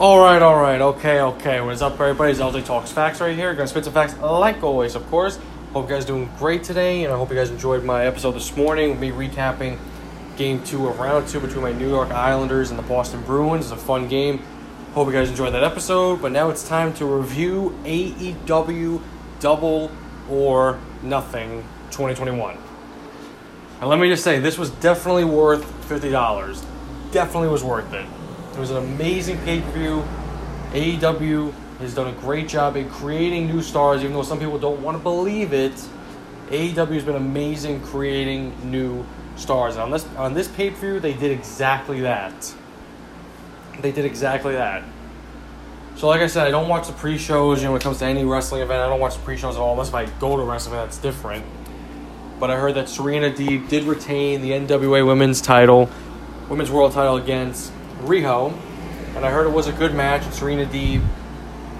All right, all right, okay, okay. What is up, everybody? It's LJ Talks Facts right here. Gonna spit some facts like always, of course. Hope you guys doing great today, and I hope you guys enjoyed my episode this morning me recapping Game Two of Round Two between my New York Islanders and the Boston Bruins. It's a fun game. Hope you guys enjoyed that episode. But now it's time to review AEW Double or Nothing 2021. And let me just say, this was definitely worth fifty dollars. Definitely was worth it. It was an amazing pay per view. AEW has done a great job in creating new stars, even though some people don't want to believe it. AEW has been amazing creating new stars. And on this on this pay per view, they did exactly that. They did exactly that. So, like I said, I don't watch the pre shows. You know, when it comes to any wrestling event, I don't watch the pre shows at all. Unless if I go to wrestling that's different. But I heard that Serena Deeb did retain the NWA Women's title, Women's World title against Riho, and I heard it was a good match. And Serena Deeb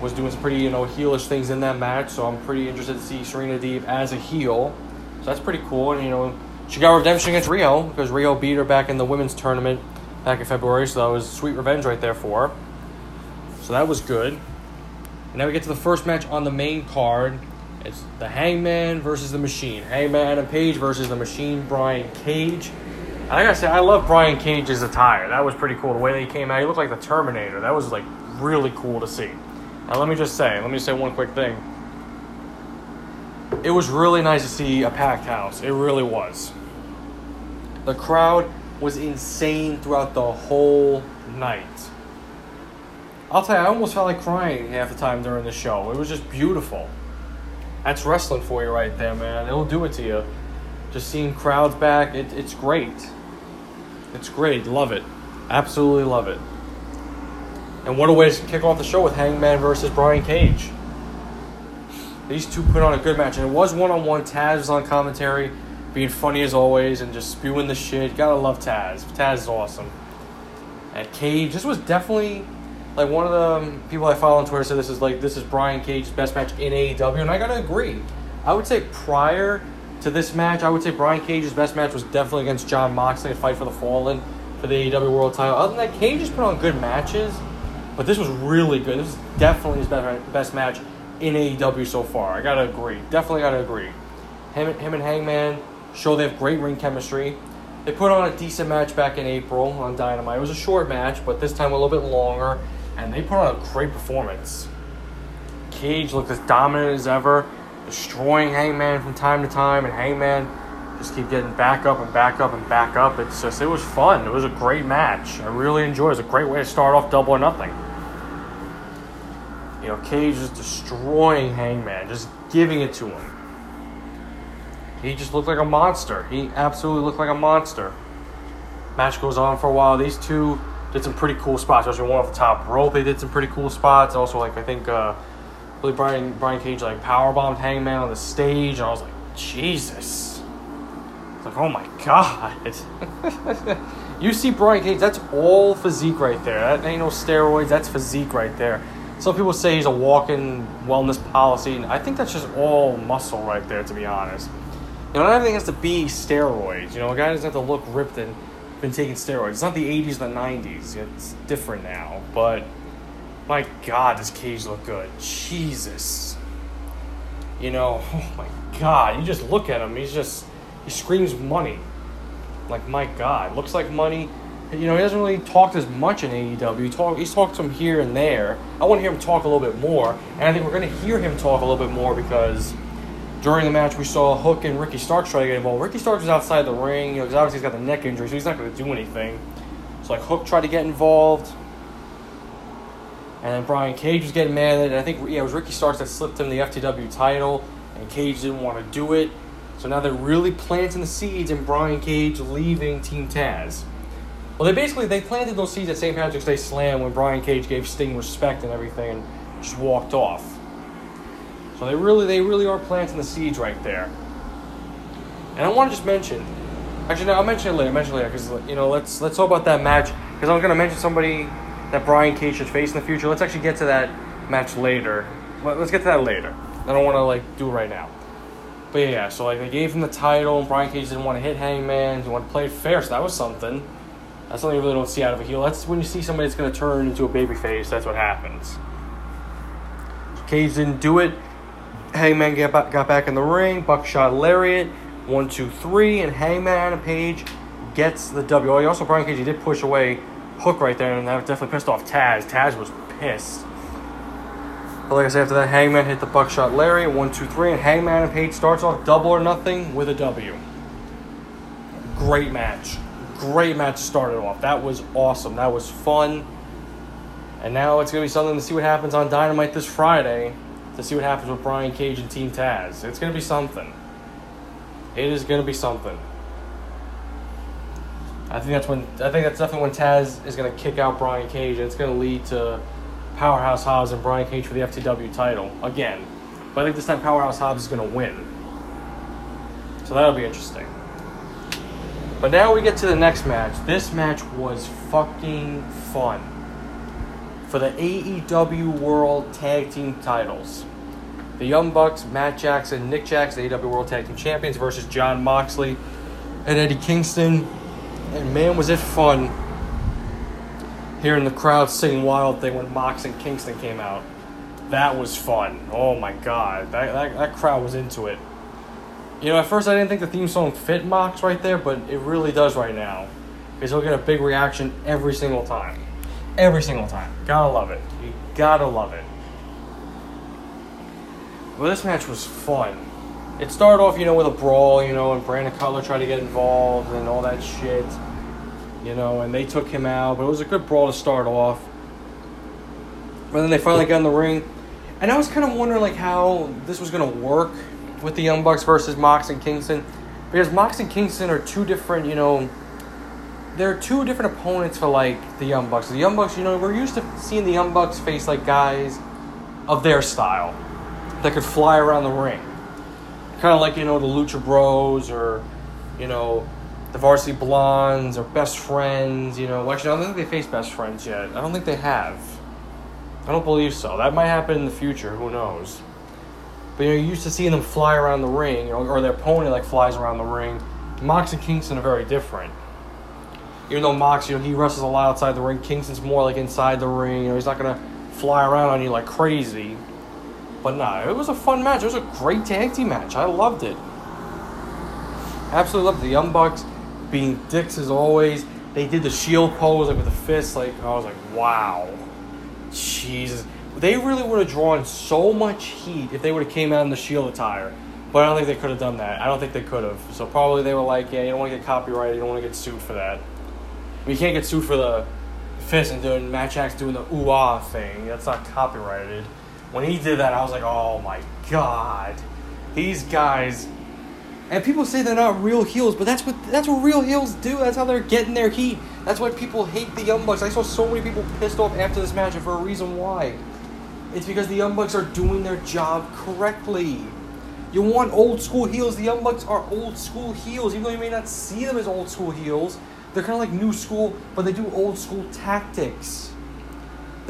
was doing some pretty you know heelish things in that match, so I'm pretty interested to see Serena Deeb as a heel. So that's pretty cool. And you know, she got redemption against Riho because Riho beat her back in the women's tournament back in February. So that was sweet revenge right there for her. So that was good. And now we get to the first match on the main card. It's the Hangman versus the Machine. Hangman Adam Page versus the Machine Brian Cage. I gotta say, I love Brian Cage's attire. That was pretty cool. The way that he came out, he looked like the Terminator. That was like really cool to see. Now let me just say, let me say one quick thing. It was really nice to see a packed house. It really was. The crowd was insane throughout the whole night. I'll tell you, I almost felt like crying half the time during the show. It was just beautiful. That's wrestling for you right there, man. It'll do it to you. Just seeing crowds back, it, it's great. It's great. Love it. Absolutely love it. And what a way to kick off the show with Hangman versus Brian Cage. These two put on a good match, and it was one on one. Taz was on commentary, being funny as always, and just spewing the shit. Gotta love Taz. Taz is awesome. And Cage, this was definitely like one of the um, people I follow on Twitter said this is like this is Brian Cage's best match in AEW, and I gotta agree. I would say prior to this match, I would say Brian Cage's best match was definitely against Jon Moxley, a fight for the Fallen for the AEW World Title. Other than that, Cage just put on good matches, but this was really good. This is definitely his best best match in AEW so far. I gotta agree. Definitely gotta agree. Him, him and Hangman show they have great ring chemistry. They put on a decent match back in April on Dynamite. It was a short match, but this time a little bit longer, and they put on a great performance. Cage looked as dominant as ever destroying Hangman from time to time, and Hangman just keep getting back up and back up and back up. It's just it was fun. It was a great match. I really enjoyed. it. It was a great way to start off Double or Nothing. You know, Cage is destroying Hangman, just giving it to him. He just looked like a monster. He absolutely looked like a monster. Match goes on for a while. These two did some pretty cool spots, especially one off the top rope. They did some pretty cool spots. Also, like I think. Uh, really Brian Brian Cage like power bombed Hangman on the stage, and I was like, Jesus. It's like, oh my god. you see Brian Cage, that's all physique right there. That ain't no steroids, that's physique right there. Some people say he's a walking wellness policy, and I think that's just all muscle right there, to be honest. You know, not everything has to be steroids. You know, a guy doesn't have to look ripped and been taking steroids. It's not the 80s and the 90s. It's different now. But my God, does Cage look good? Jesus. You know, oh my God, you just look at him. He's just he screams money. Like my God, looks like money. You know, he doesn't really talk as much in AEW. Talk, he's talked some here and there. I want to hear him talk a little bit more, and I think we're going to hear him talk a little bit more because during the match we saw Hook and Ricky Starks try to get involved. Ricky Starks was outside the ring, you know, because obviously he's got the neck injury, so he's not going to do anything. So like Hook tried to get involved. And then Brian Cage was getting mad at it. I think yeah, it was Ricky Starks that slipped him the FTW title, and Cage didn't want to do it. So now they're really planting the seeds in Brian Cage leaving Team Taz. Well, they basically they planted those seeds at St. Patrick's Day Slam when Brian Cage gave Sting respect and everything, and just walked off. So they really they really are planting the seeds right there. And I want to just mention, actually no, I'll mention it later. Mention it later because you know let's let's talk about that match because I'm gonna mention somebody that Brian Cage should face in the future. Let's actually get to that match later. Let's get to that later. I don't want to like do it right now. But yeah, so like they gave him the title, and Brian Cage didn't want to hit Hangman. He wanted to play it fair, so that was something. That's something you really don't see out of a heel. That's when you see somebody that's going to turn into a baby face. That's what happens. Cage didn't do it. Hangman got back, got back in the ring. Buckshot lariat. One, two, three. And Hangman and Page gets the W. Oh, also, Brian Cage, he did push away Hook right there, and that definitely pissed off Taz. Taz was pissed. But like I said, after that, Hangman hit the buckshot lariat, one, two, three, and Hangman and Page starts off double or nothing with a W. Great match. Great match started off. That was awesome. That was fun. And now it's going to be something to see what happens on Dynamite this Friday to see what happens with Brian Cage and Team Taz. It's going to be something. It is going to be something. I think that's when I think that's definitely when Taz is going to kick out Brian Cage, and it's going to lead to Powerhouse Hobbs and Brian Cage for the FTW title again. But I think this time Powerhouse Hobbs is going to win. So that'll be interesting. But now we get to the next match. This match was fucking fun. For the AEW World Tag Team titles. The Young Bucks, Matt Jackson, Nick Jackson, AEW World Tag Team Champions versus Jon Moxley and Eddie Kingston. And man, was it fun hearing the crowd sing Wild Thing when Mox and Kingston came out. That was fun. Oh my god. That, that, that crowd was into it. You know, at first I didn't think the theme song fit Mox right there, but it really does right now. Because he'll get a big reaction every single time. Every single time. Gotta love it. You gotta love it. Well, this match was fun. It started off, you know, with a brawl, you know, and Brandon Cutler tried to get involved and all that shit. You know, and they took him out, but it was a good brawl to start off. But then they finally got in the ring. And I was kind of wondering, like, how this was to work with the Young Bucks versus Mox and Kingston. Because Mox and Kingston are two different, you know, they're two different opponents for, like, the Young Bucks. The Young Bucks, you know, we're used to seeing the Young Bucks face, like, guys of their style that could fly around the ring. Kind of like, you know, the Lucha Bros or, you know, the Varsity Blondes or Best Friends, you know. Actually, I don't think they face Best Friends yet. I don't think they have. I don't believe so. That might happen in the future. Who knows? But you know, you're used to seeing them fly around the ring, know, or their opponent like flies around the ring. Mox and Kingston are very different. Even though Mox, you know, he wrestles a lot outside the ring, Kingston's more like inside the ring. You know, he's not gonna fly around on you like crazy. But nah, it was a fun match. It was a great tag team match. I loved it. Absolutely loved it. The Young Bucks being dicks as always. They did the shield pose like with the fist. Like I was like, wow, Jesus. They really would have drawn so much heat if they would have came out in the shield attire. But I don't think they could have done that. I don't think they could have. So probably they were like, yeah, you don't want to get copyrighted. You don't want to get sued for that. You can't get sued for the fist and doing match acts doing the ooh ah thing. That's not copyrighted. When he did that, I was like, oh my god, these guys and people say they're not real heels, but that's what that's what real heels do. That's how they're getting their heat. That's why people hate the Young Bucks. I saw so many people pissed off after this match, and for a reason why. It's because the Young Bucks are doing their job correctly. You want old school heels. The Young Bucks are old school heels, even though you may not see them as old school heels. They're kind of like new school, but they do old school tactics.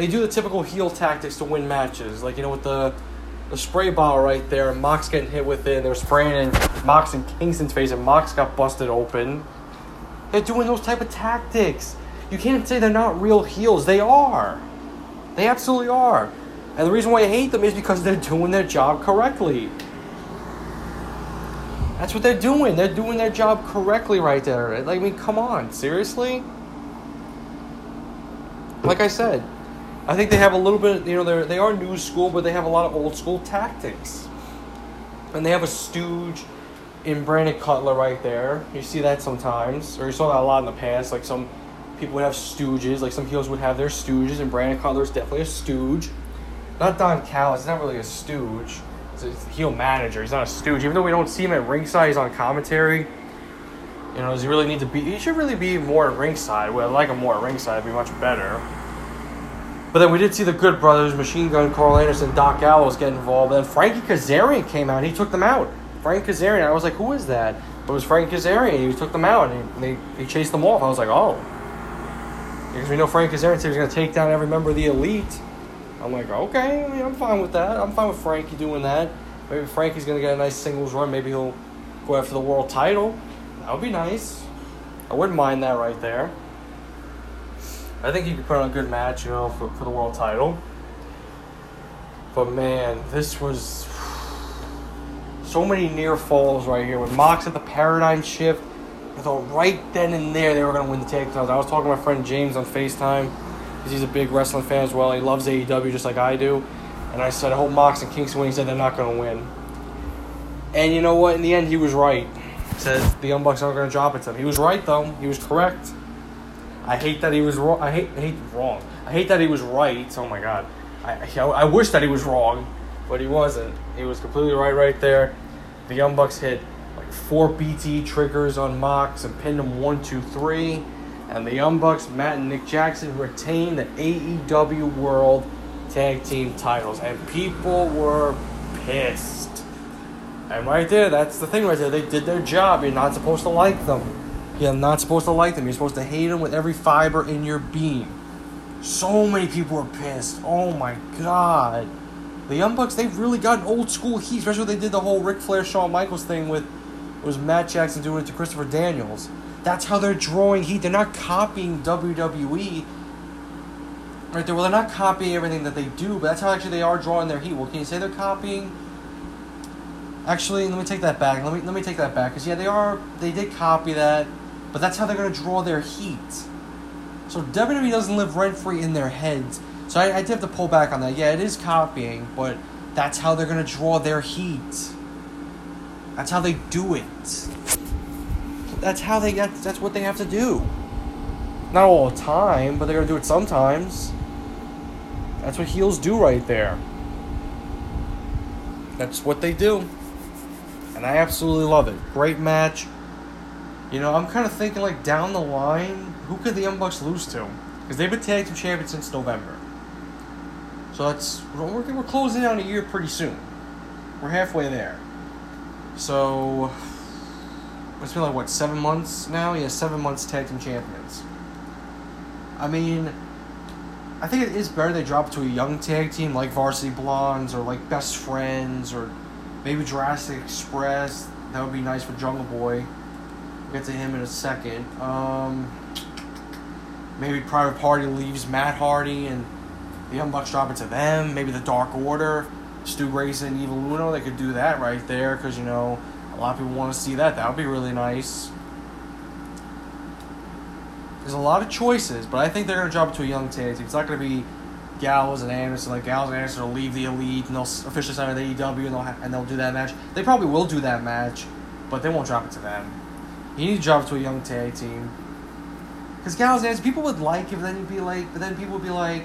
They do the typical heel tactics to win matches, like you know with the the spray bottle right there, and Mox getting hit with it, they're spraying in Mox and Kingston's face, and Mox got busted open. They're doing those type of tactics. You can't say they're not real heels. They are. They absolutely are. And the reason why I hate them is because they're doing their job correctly. That's what they're doing. They're doing their job correctly right there. Like, I mean, come on. Seriously? Like I said, I think they have a little bit, you know, they are new school, but they have a lot of old school tactics. And they have a stooge in Brandon Cutler right there. You see that sometimes, or you saw that a lot in the past. Like some people would have stooges, like some heels would have their stooges, and Brandon Cutler is definitely a stooge. Not Don Callis, he's not really a stooge. He's a heel manager, he's not a stooge. Even though we don't see him at ringside, he's on commentary. You know, does he really need to be? He should really be more at ringside. Well, I like him more at ringside, it'd be much better. But then we did see the Good Brothers, Machine Gun, Karl Anderson, Doc Gallows get involved. And then Frankie Kazarian came out. He took them out. Frank Kazarian. I was like, who is that? It was Frank Kazarian. He took them out and he, they, he chased them off. I was like, oh. Because we know Frank Kazarian said he was going to take down every member of the elite. I'm like, okay, I mean, I'm fine with that. I'm fine with Frankie doing that. Maybe Frankie's going to get a nice singles run. Maybe he'll go after the world title. That would be nice. I wouldn't mind that right there. I think he could put on a good match, you know, for, for the world title. But man, this was so many near falls right here. With Mox at the paradigm shift, I thought right then and there they were going to win the tag titles. I was talking to my friend James on FaceTime because he's a big wrestling fan as well. He loves AEW just like I do. And I said, I hope Mox and Kingston win. He said they're not going to win. And you know what? In the end, he was right. He said the Young Bucks aren't going to drop it to them. He was right, though. He was correct. I hate that he was wrong. I hate, I hate wrong. I hate that he was right. Oh my god. I, I, I wish that he was wrong, but he wasn't. He was completely right right there. The Young Bucks hit like four BT triggers on Mox and pinned him one, two, three. And the Young Bucks, Matt and Nick Jackson, retained the AEW World Tag Team titles. And people were pissed. And right there, that's the thing right there. They did their job. You're not supposed to like them. You're not supposed to like them. You're supposed to hate them with every fiber in your being. So many people are pissed. Oh my god. The Young Bucks, they've really gotten old school heat, especially when they did the whole Ric Flair Shawn Michaels thing with it was Matt Jackson doing it to Christopher Daniels. That's how they're drawing heat. They're not copying WWE. Right there. Well, they're not copying everything that they do, but that's how actually they are drawing their heat. Well, can you say they're copying? Actually, let me take that back. Let me let me take that back because yeah, they are. They did copy that, but that's how they're gonna draw their heat. So WWE doesn't live rent free in their heads. So I, I did have to pull back on that. Yeah, it is copying, but that's how they're gonna draw their heat. That's how they do it. That's how they get. That's what they have to do. Not all the time, but they're gonna do it sometimes. That's what heels do right there. That's what they do. And I absolutely love it. Great match. You know, I'm kind of thinking like down the line, who could the Young Bucks lose to? Because they've been tag team champions since November. So that's we're, we're closing out a year pretty soon. We're halfway there. So it's been like what seven months now? Yeah, seven months tag team champions. I mean, I think it is better they drop to a young tag team like Varsity Blondes or like Best Friends or maybe Jurassic Express. That would be nice for Jungle Boy. We'll get to him in a second. Um, maybe Private Party leaves Matt Hardy and the Young Bucks drop it to them. Maybe the Dark Order, Stu Grayson, Evil Uno. They could do that right there because you know a lot of people want to see that. That would be really nice. There's a lot of choices, but I think they're gonna drop it to a young tag team. It's not gonna be Gallows and Anderson. Like Gallows and Anderson will leave the Elite and they'll officially sign with AEW and they'll ha- and they'll do that match. They probably will do that match, but they won't drop it to them. You need to drop to a young tag team. Because Gallows people would like him, then you'd be like, but then people would be like,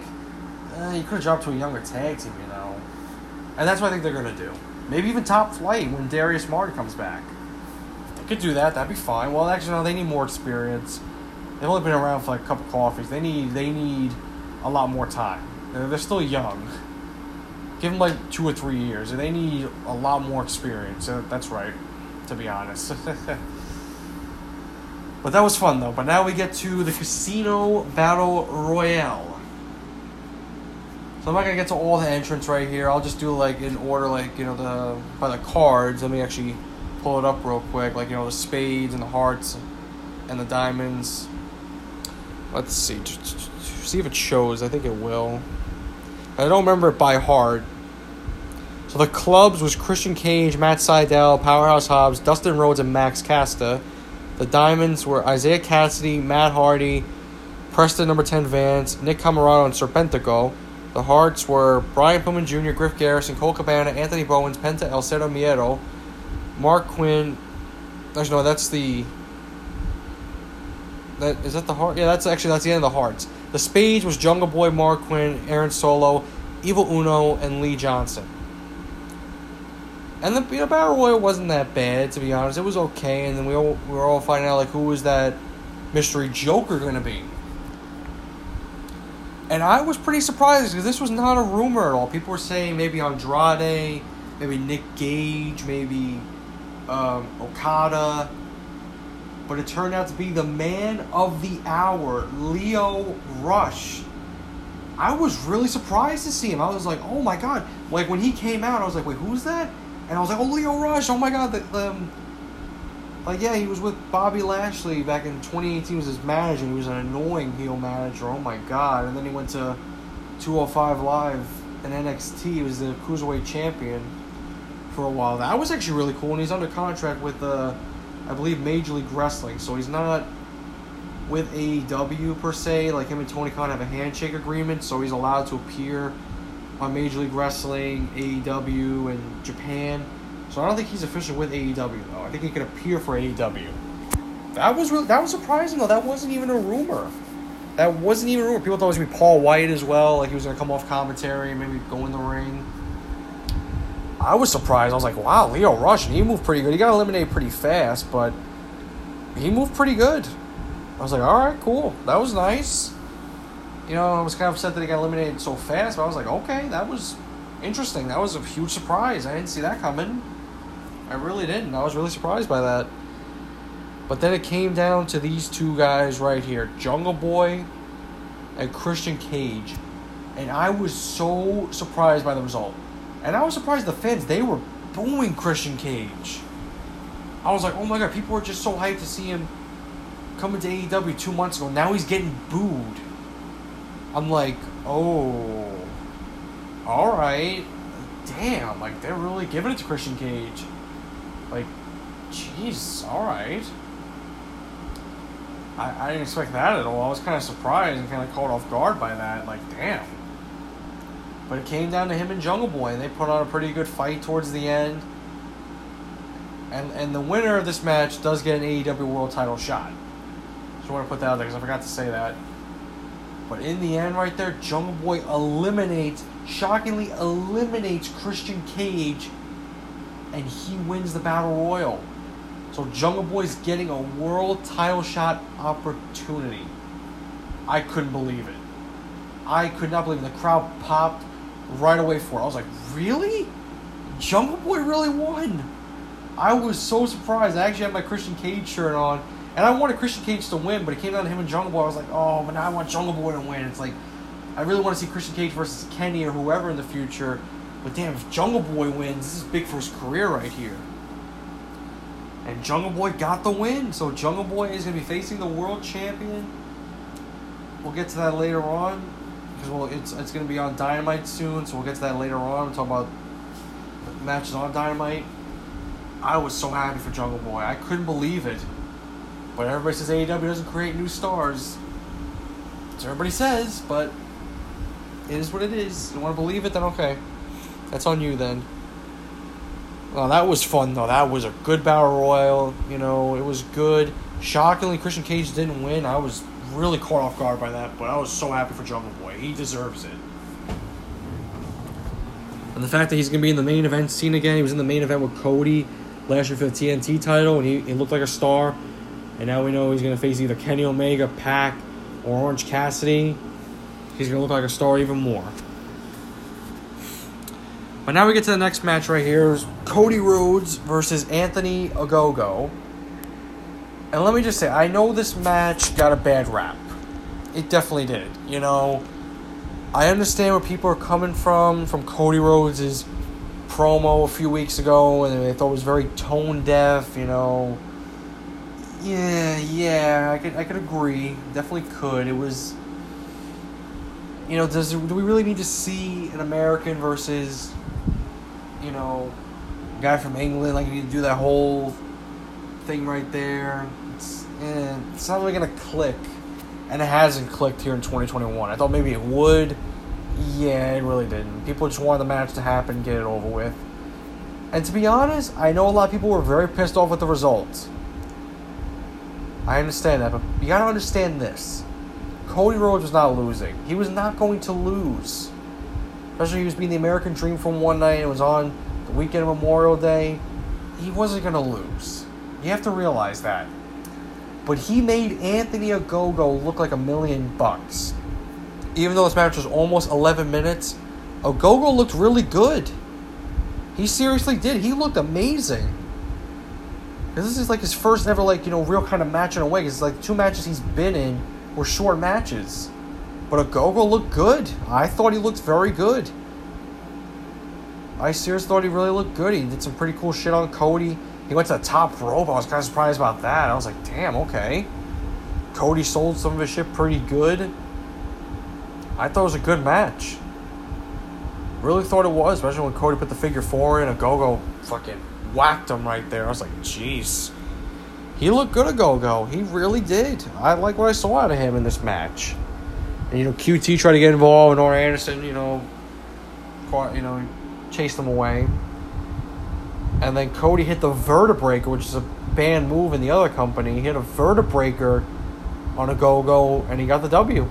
uh, you could have dropped to a younger tag team, you know. And that's what I think they're gonna do. Maybe even Top Flight when Darius Martin comes back. They could do that. That'd be fine. Well, actually, no. They need more experience. They've only been around for like a couple of coffees. They need they need a lot more time. They're, they're still young. Give them like two or three years. And they need a lot more experience. That's right, to be honest. but that was fun though. But now we get to the Casino Battle Royale. So I'm not gonna get to all the entrants right here. I'll just do like in order, like you know the by the cards. Let me actually pull it up real quick. Like you know the spades and the hearts and the diamonds. Let's see. See if it shows. I think it will. I don't remember it by heart. So the clubs was Christian Cage, Matt Sydal, Powerhouse Hobbs, Dustin Rhodes, and Max Caster. The diamonds were Isiah Kassidy, Matt Hardy, Preston number 10 Vance, Nick Comoroto, and Serpentico. The hearts were Brian Pillman Jr., Griff Garrison, Colt Cabana, Anthony Bowens, Penta El Cero Miedo, Marq Quen. Actually, no, that's the. That is that the heart? Yeah, that's actually that's the end of the hearts. The spades was Jungle Boy, Marq Quen, Aaron Solo, Evil Uno, and Lee Johnson. And the know, battle royal wasn't that bad to be honest. It was okay, and then we all we were all finding out like who was that mystery Joker going to be. And I was pretty surprised because this was not a rumor at all. People were saying maybe Andrade, maybe Nick Gage, maybe um, Okada. But it turned out to be the man of the hour, Lio Rush. I was really surprised to see him. I was like, oh my god. Like when he came out, I was like, wait, who's that? And I was like, oh, Lio Rush. Oh my god. The, um, Like, yeah, he was with Bobby Lashley back in 2018. He was his manager. He was an annoying heel manager. Oh my god! And then he went to 205 Live and NXT. He was the cruiserweight champion for a while. That was actually really cool. And he's under contract with, uh, I believe, Major League Wrestling. So he's not with AEW per se. Like him and Tony Khan have a handshake agreement, so he's allowed to appear on Major League Wrestling, AEW, and Japan. So I don't think he's official with AEW though. I think he could appear for AEW. That was really, that was surprising though. That wasn't even a rumor. That wasn't even a rumor. People thought it was gonna be Paul White as well. Like he was gonna come off commentary and maybe go in the ring. I was surprised. I was like, wow, Lio Rush, and he moved pretty good. He got eliminated pretty fast, but he moved pretty good. I was like, all right, cool. That was nice. You know, I was kind of upset that he got eliminated so fast, but I was like, okay, that was interesting. That was a huge surprise. I didn't see that coming. I really didn't. I was really surprised by that. But then it came down to these two guys right here Jungle Boy and Christian Cage. And I was so surprised by the result. And I was surprised the fans, they were booing Christian Cage. I was like, oh my god, people were just so hyped to see him coming to AEW two months ago. Now he's getting booed. I'm like, oh, all right, damn. Like they're really giving it to Christian Cage. Like, jeez, all right. I, I didn't expect that at all. I was kind of surprised and kind of caught off guard by that. Like, damn. But it came down to him and Jungle Boy, and they put on a pretty good fight towards the end. And and the winner of this match does get an AEW World Title shot. Just want to put that out there because I forgot to say that. But in the end, right there, Jungle Boy eliminates, shockingly eliminates Christian Cage, and he wins the Battle Royal. So Jungle Boy's getting a world title shot opportunity. I couldn't believe it. I could not believe it. The crowd popped right away for it. I was like, really? Jungle Boy really won. I was so surprised. I actually had my Christian Cage shirt on and I wanted Christian Cage to win, but it came down to him and Jungle Boy. I was like, oh, but now I want Jungle Boy to win. It's like, I really want to see Christian Cage versus Kenny or whoever in the future. But damn, if Jungle Boy wins, this is big for his career right here. And Jungle Boy got the win. So Jungle Boy is going to be facing the world champion. We'll get to that later on. Because well, it's, it's going to be on Dynamite soon. So we'll get to that later on. We'll talk about matches on Dynamite. I was so happy for Jungle Boy. I couldn't believe it. But everybody says AEW doesn't create new stars. So everybody says, but it is what it is. You want to believe it, then okay. That's on you then. Well, that was fun though. That was a good battle royal. You know, it was good. Shockingly, Christian Cage didn't win. I was really caught off guard by that, but I was so happy for Jungle Boy. He deserves it. And the fact that he's going to be in the main event scene again, he was in the main event with Cody last year for the TNT title, and he, he looked like a star. And now we know he's going to face either Kenny Omega, Pac, or Orange Cassidy. He's going to look like a star even more. But now we get to the next match right here. Cody Rhodes versus Anthony Ogogo. And let me just say, I know this match got a bad rap. It definitely did. You know, I understand where people are coming from, from Cody Rhodes' promo a few weeks ago, and they thought it was very tone deaf, you know yeah, yeah, I could I could agree. Definitely could. It was you know, does do we really need to see an American versus you know, a guy from England like you need to do that whole thing right there. It's eh, it's not really gonna click. And it hasn't clicked here in 2021. I thought maybe it would. Yeah, it really didn't. People just wanted the match to happen, get it over with. And to be honest, I know a lot of people were very pissed off with the results. I understand that, but you gotta understand this. Cody Rhodes was not losing. He was not going to lose. Especially he was being the American Dream from one night it was on the weekend of Memorial Day. He wasn't gonna lose. You have to realize that. But he made Anthony Ogogo look like a million bucks. Even though this match was almost 11 minutes, Ogogo looked really good. He seriously did. He looked amazing. This is like his first ever, like, you know, real kind of match in a way. Because, like, two matches he's been in were short matches. But Ogogo looked good. I thought he looked very good. I seriously thought he really looked good. He did some pretty cool shit on Cody. He went to the top rope. I was kind of surprised about that. I was like, damn, okay. Cody sold some of his shit pretty good. I thought it was a good match. Really thought it was, especially when Cody put the figure four in. Ogogo fucking whacked him right there. I was like, jeez. He looked good Ogogo. He really did. I like what I saw out of him in this match. And, you know, QT tried to get involved, and Arn Anderson, you know, caught, you know, chased him away. And then Cody hit the Vertebreaker, which is a banned move in the other company. He hit a Vertebreaker on Ogogo, and he got the W.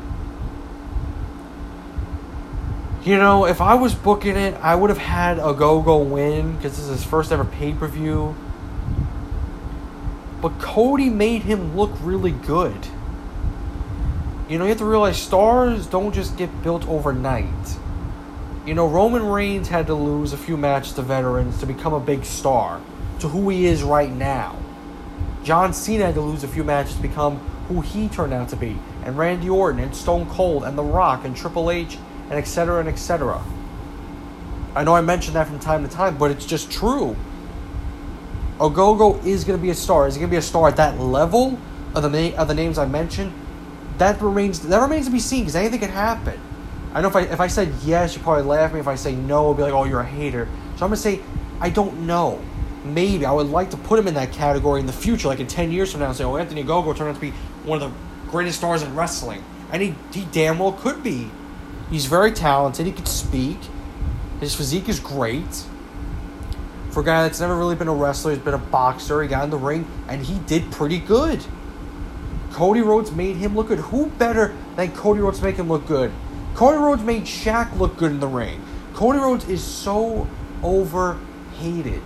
You know, if I was booking it, I would have had Ogogo win because this is his first ever pay per view. But Cody made him look really good. You know, you have to realize stars don't just get built overnight. You know, Roman Reigns had to lose a few matches to veterans to become a big star, to who he is right now. John Cena had to lose a few matches to become who he turned out to be, and Randy Orton, and Stone Cold, and The Rock, and Triple H, and etc. and etc. I know I mentioned that from time to time, but it's just true. Ogogo is going to be a star. Is he going to be a star at that level of the of the names I mentioned? That remains that remains to be seen because anything can happen. I know if I if I said yes, you probably laugh at me. If I say no, it'll be like, oh, you're a hater. So I'm gonna say I don't know. Maybe I would like to put him in that category in the future, like in ten years from now, and say, oh, Anthony Ogogo turned out to be one of the greatest stars in wrestling, and he he damn well could be. He's very talented. He could speak. His physique is great. For a guy that's never really been a wrestler, he's been a boxer. He got in the ring and he did pretty good. Cody Rhodes made him look good. Who better than Cody Rhodes make him look good? Cody Rhodes made Shaq look good in the ring. Cody Rhodes is so overhated.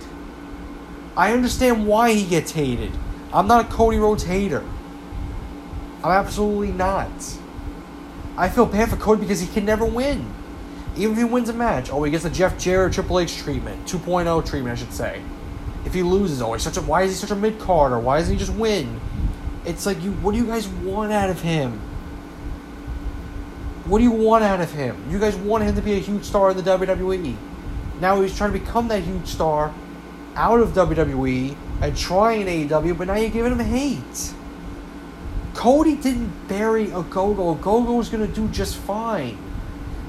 I understand why he gets hated. I'm not a Cody Rhodes hater. I'm absolutely not. I feel bad for Cody because he can never win. Even if he wins a match, oh, he gets the Jeff Jarrett Triple H treatment, 2.0 treatment, I should say. If he loses, oh, he's such a why is he such a mid carder? Why doesn't he just win? It's like you. What do you guys want out of him? What do you want out of him? You guys want him to be a huge star in the WWE. Now he's trying to become that huge star out of WWE and trying AEW, but now you're giving him hate. Cody didn't bury Ogogo. Ogogo was going to do just fine.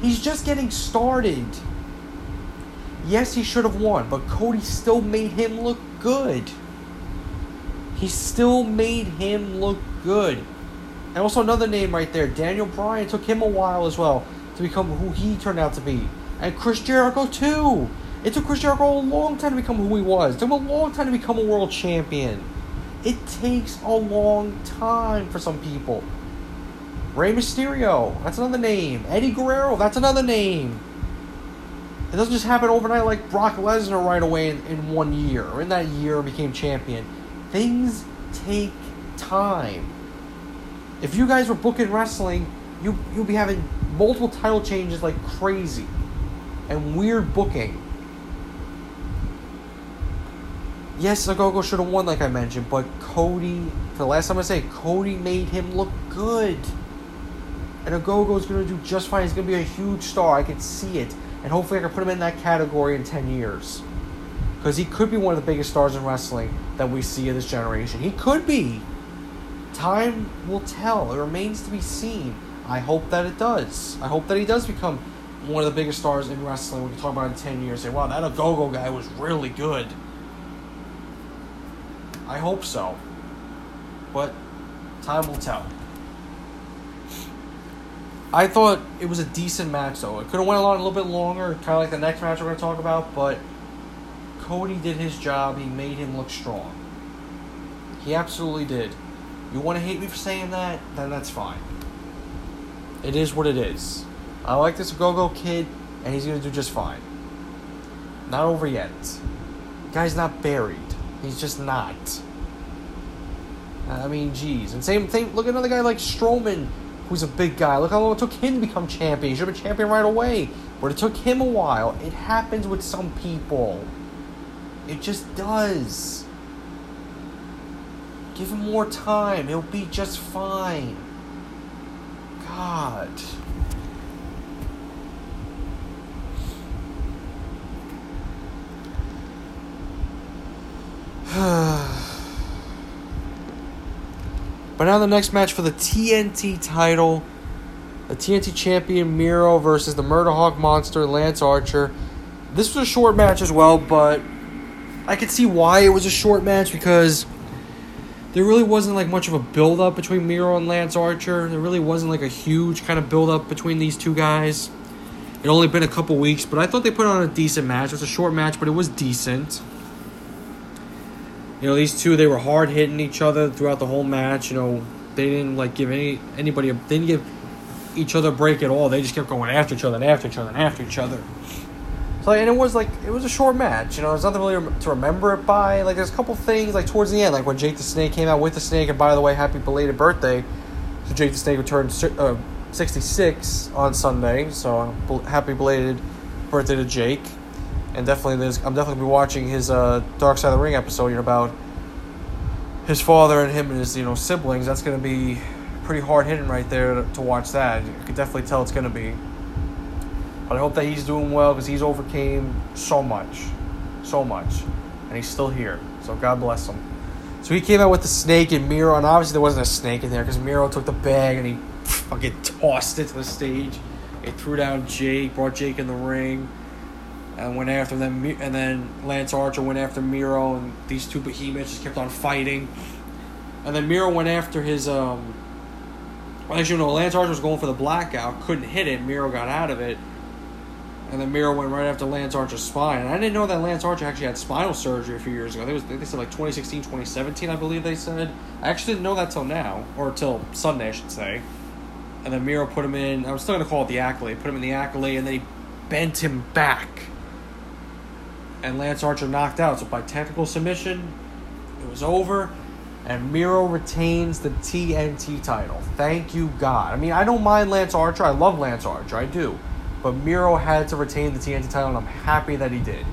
He's just getting started. Yes, he should have won, but Cody still made him look good. He still made him look good. And also another name right there, Daniel Bryan took him a while as well to become who he turned out to be. And Chris Jericho too. It took Chris Jericho a long time to become who he was. It took him a long time to become a world champion. It takes a long time for some people. Rey Mysterio, that's another name. Eddie Guerrero, that's another name. It doesn't just happen overnight like Brock Lesnar right away in, in one year, or in that year became champion. Things take time. If you guys were booking wrestling, you you'd be having multiple title changes like crazy, and weird booking. Yes, Ogogo should have won, like I mentioned, but Cody, for the last time I say, Cody made him look good. And Ogogo's going to do just fine. He's going to be a huge star. I can see it. And hopefully I can put him in that category in 10 years. Because he could be one of the biggest stars in wrestling that we see in this generation. He could be. Time will tell. It remains to be seen. I hope that it does. I hope that he does become one of the biggest stars in wrestling. We can talk about in 10 years. And say, wow, that Ogogo guy was really good. I hope so. But time will tell. I thought it was a decent match, though. It could have went on a little bit longer, kind of like the next match we're going to talk about. But Cody did his job. He made him look strong. He absolutely did. You want to hate me for saying that? Then that's fine. It is what it is. I like this Go-Go kid, and he's going to do just fine. Not over yet. guy's not buried. He's just not. I mean, geez. And same thing. Look at another guy like Strowman, who's a big guy. Look how long it took him to become champion. He should have been champion right away. But it took him a while. It happens with some people. It just does. Give him more time. He'll be just fine. God. but now the next match for the TNT title. The TNT champion Miro versus the Murderhawk monster Lance Archer. This was a short match as well, but I could see why it was a short match because there really wasn't like much of a build up between Miro and Lance Archer. There really wasn't like a huge kind of build up between these two guys. It only been a couple weeks, but I thought they put on a decent match. It was a short match, but it was decent. You know, these two they were hard hitting each other throughout the whole match. You know, they didn't like give any anybody a, they didn't give each other a break at all. They just kept going after each other and after each other and after each other. So and it was like it was a short match. You know, there's nothing really to remember it by. Like there's a couple things like towards the end, like when Jake the Snake came out with the Snake, and by the way, happy belated birthday to Jake the Snake returned uh, 66 on Sunday. So happy belated birthday to Jake. And definitely, there's I'm definitely be watching his uh, Dark Side of the Ring episode you about his father and him and his you know siblings. That's gonna be pretty hard hitting right there to, to watch that. You can definitely tell it's gonna be. But I hope that he's doing well because he's overcame so much, so much, and he's still here. So God bless him. So he came out with the snake and Miro, and obviously there wasn't a snake in there because Miro took the bag and he fucking tossed it to the stage. He threw down Jake, brought Jake in the ring, and went after them. And then Lance Archer went after Miro, and these two behemoths just kept on fighting. And then Miro went after his um. Well, you know, Lance Archer was going for the blackout, couldn't hit it. Miro got out of it and then Miro went right after Lance Archer's spine. And I didn't know that Lance Archer actually had spinal surgery a few years ago. They, was, they said like 2016, 2017, I believe they said. I actually didn't know that till now, or till Sunday, I should say. And then Miro put him in, I was still to call it the accolade, put him in the accolade, and then he bent him back. And Lance Archer knocked out. So by technical submission, it was over. And Miro retains the TNT title. Thank you, God. I mean, I don't mind Lance Archer. I love Lance Archer. I do. But Miro had to retain the TNT title, and I'm happy that he did.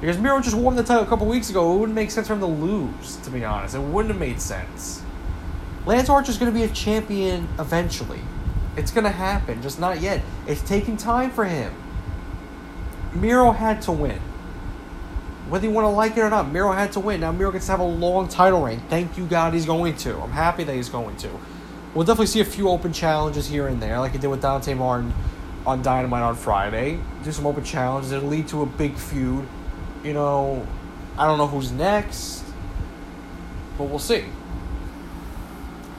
Because Miro just won the title a couple weeks ago. It wouldn't make sense for him to lose, to be honest. It wouldn't have made sense. Lance Archer's going to be a champion eventually. It's going to happen, just not yet. It's taking time for him. Miro had to win. Whether you want to like it or not, Miro had to win. Now Miro gets to have a long title reign. Thank you, God, he's going to. I'm happy that he's going to. We'll definitely see a few open challenges here and there, like he did with Dante Martin on Dynamite on Friday. Do some open challenges. It'll lead to a big feud. You know, I don't know who's next, but we'll see.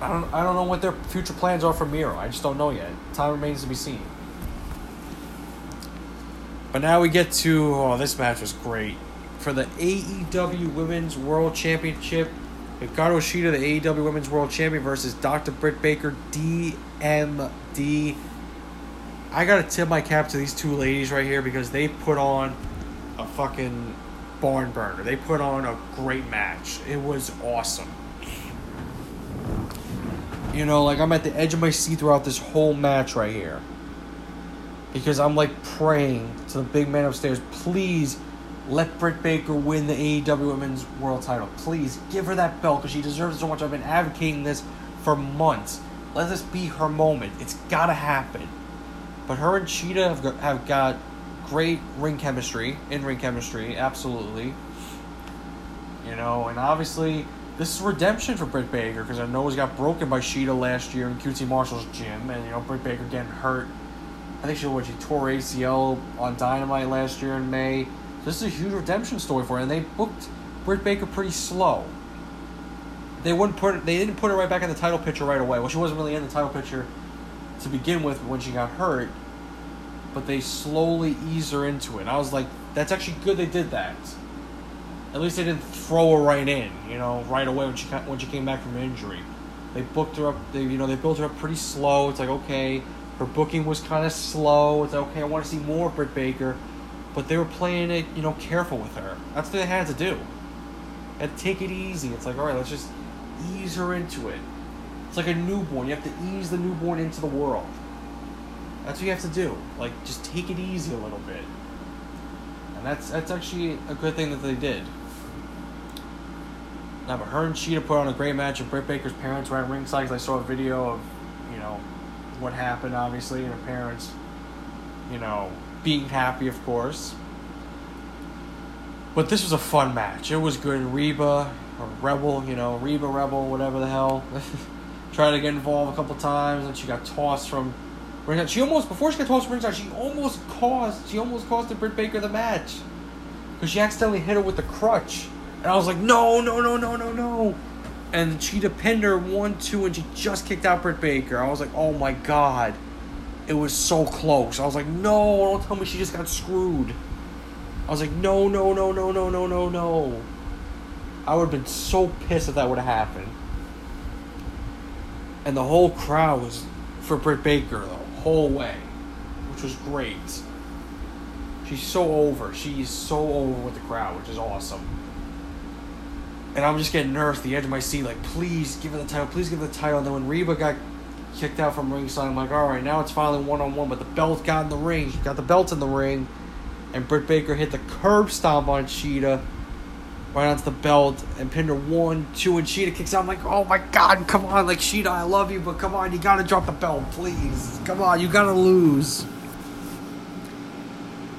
I don't, I don't know what their future plans are for Miro. I just don't know yet. Time remains to be seen. But now we get to oh, this match was great for the AEW Women's World Championship. Hikaru Shida, the AEW Women's World Champion, versus Dr. Britt Baker, DMD. I gotta tip my cap to these two ladies right here because they put on a fucking barn burner. They put on a great match. It was awesome. You know, like I'm at the edge of my seat throughout this whole match right here. Because I'm like praying to the big man upstairs, please let Britt Baker win the AEW Women's World title. Please give her that belt because she deserves it so much. I've been advocating this for months. Let this be her moment. It's gotta happen. But her and Shida have got, have got great ring chemistry, in ring chemistry, absolutely. You know, and obviously this is redemption for Britt Baker because her nose got broken by Shida last year in QT Marshall's gym, and you know Britt Baker getting hurt. I think she what she tore ACL on Dynamite last year in May. This is a huge redemption story for her, and they booked Britt Baker pretty slow. They wouldn't put they didn't put her right back in the title picture right away. Well, she wasn't really in the title picture to begin with when she got hurt, but they slowly ease her into it. And I was like, that's actually good they did that. At least they didn't throw her right in, you know, right away when she when she came back from injury. They booked her up. They you know they built her up pretty slow. It's like okay, her booking was kind of slow. It's like, okay. I want to see more Britt Baker, but they were playing it you know careful with her. That's what they had to do. And take it easy. It's like all right, let's just ease her into it. It's like a newborn. You have to ease the newborn into the world. That's what you have to do. Like, just take it easy a little bit. And that's that's actually a good thing that they did. Now, but her and Shida put on a great match, and Britt Baker's parents were at ringside because I saw a video of, you know, what happened, obviously, and her parents, you know, being happy, of course. But this was a fun match. It was good. Reba, or Rebel, you know, Reba Rebel, whatever the hell. tried to get involved a couple times, and she got tossed from ringside. She almost before she got tossed from ringside, she almost caused she almost caused the Britt Baker the match because she accidentally hit her with the crutch, and I was like, no, no, no, no, no, no. And she pinned her one, two, and she just kicked out Britt Baker. I was like, oh my god. It was so close. I was like, no, don't tell me she just got screwed. I was like, no, no, no, no, no, no, no, no. I would have been so pissed if that would have happened. And the whole crowd was for Britt Baker the whole way, which was great. She's so over. She's so over with the crowd, which is awesome. And I'm just getting nervous, the edge of my seat, like, please give her the title, please give her the title. And then when Rebel got kicked out from ringside. I'm like, all right, now it's finally one on one. But the belt got in the ring. She got the belt in the ring, and Britt Baker hit the curb stomp on Shida, right onto the belt, and pinned her one, two, and Shida kicks out. I'm like, oh my god, come on, like Shida, I love you, but come on, you gotta drop the belt, please. Come on, you gotta lose.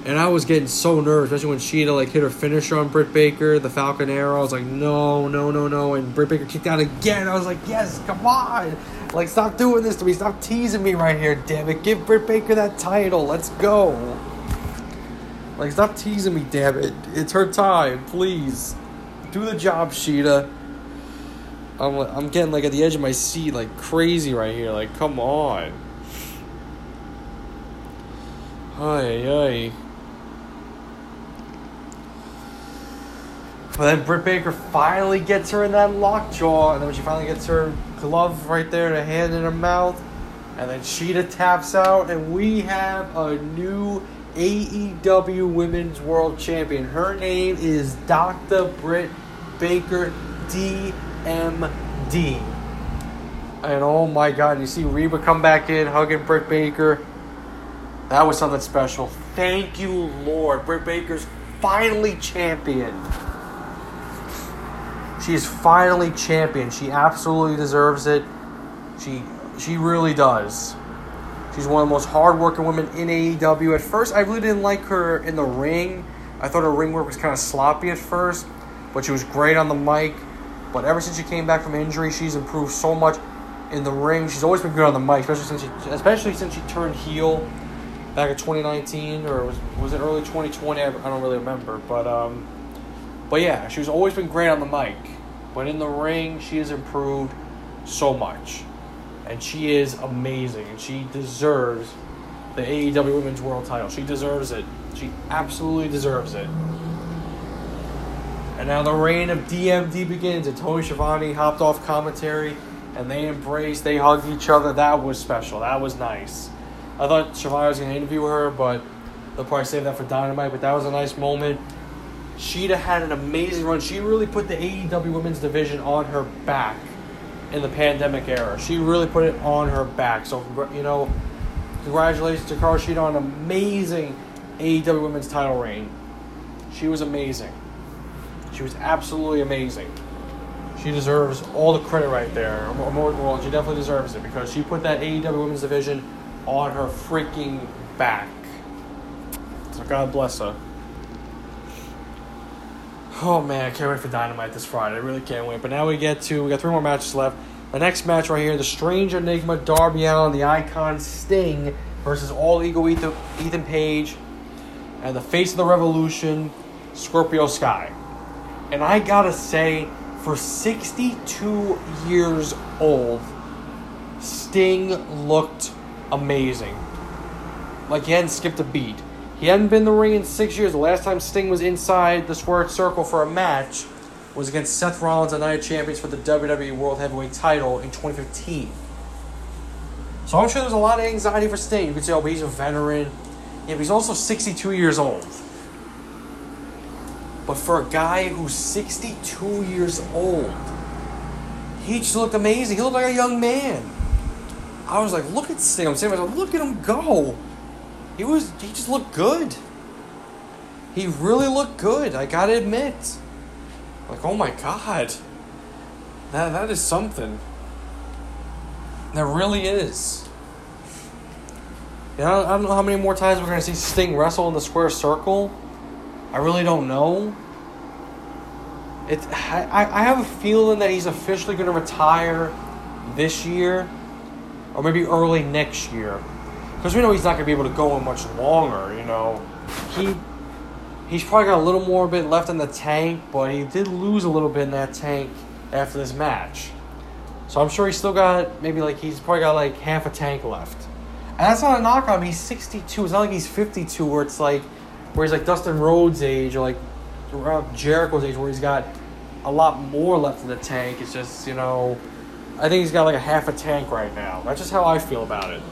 And I was getting so nervous, especially when Shida like hit her finisher on Britt Baker, the Falcon Arrow. I was like, no, no, no, no. And Britt Baker kicked out again. I was like, yes, come on. Like, stop doing this to me. Stop teasing me right here, damn it. Give Britt Baker that title. Let's go. Like, stop teasing me, damn it. It's her time. Please. Do the job, Shida. I'm, I'm getting, like, at the edge of my seat, like, crazy right here. Like, come on. Hi, ay. But then Britt Baker finally gets her in that lockjaw, and then when she finally gets her glove right there, the hand in her mouth, and then Shida taps out, and we have a new AEW Women's World Champion. Her name is Dr. Britt Baker, DMD. And oh my god, you see Rebel come back in, hugging Britt Baker. That was something special. Thank you, Lord. Britt Baker's finally champion. She is finally champion. She absolutely deserves it. She she really does. She's one of the most hardworking women in AEW. At first, I really didn't like her in the ring. I thought her ring work was kind of sloppy at first, but she was great on the mic. But ever since she came back from injury, she's improved so much in the ring. She's always been good on the mic, especially since she, especially since she turned heel back in 2019 or was was it early 2020? I, don't really remember, but um, but yeah, she's always been great on the mic. But in the ring, she has improved so much. And she is amazing. And she deserves the AEW Women's World title. She deserves it. She absolutely deserves it. And now the reign of DMD begins. And Tony Schiavone hopped off commentary. And they embraced. They hugged each other. That was special. That was nice. I thought Schiavone was going to interview her, but they'll probably save that for Dynamite. But that was a nice moment. Shida had an amazing run. She really put the AEW women's division on her back in the pandemic era. She really put it on her back. So, you know, congratulations to Hikaru Shida on an amazing AEW women's title reign. She was amazing. She was absolutely amazing. She deserves all the credit right there. Well, she definitely deserves it because she put that AEW women's division on her freaking back. So God bless her. Oh man, I can't wait for Dynamite this Friday. I really can't wait. But now we get to we got three more matches left. The next match right here, the Strange Enigma, Darby Allin, the Icon Sting versus All Ego Ethan, Ethan Page, and the Face of the Revolution, Scorpio Sky. And I gotta say, for 62 years old, Sting looked amazing. Like he hadn't skipped a beat. He hadn't been in the ring in six years. The last time Sting was inside the squared circle for a match was against Seth Rollins and Night Champions for the WWE World Heavyweight title in 2015. So I'm sure there's a lot of anxiety for Sting. You could say, oh, but he's a veteran. Yeah, but he's also 62 years old. But for a guy who's 62 years old, he just looked amazing. He looked like a young man. I was like, look at Sting. I'm saying, look at him go. He was he just looked good. He really looked good. I gotta admit. Like, oh my god. That that is something. That really is. You I don't know how many more times we're gonna see Sting wrestle in the square circle. I really don't know. It I, I have a feeling that he's officially gonna retire this year, or maybe early next year, because we know he's not going to be able to go in much longer. You know, he he's probably got a little more bit left in the tank, but he did lose a little bit in that tank after this match. So I'm sure he's still got maybe like he's probably got like half a tank left. And that's not a knock on him. He's 62. It's not like he's 52 where it's like where he's like Dustin Rhodes' age or like Jericho's age where he's got a lot more left in the tank. It's just, you know, I think he's got like a half a tank right now. That's just how I feel about it.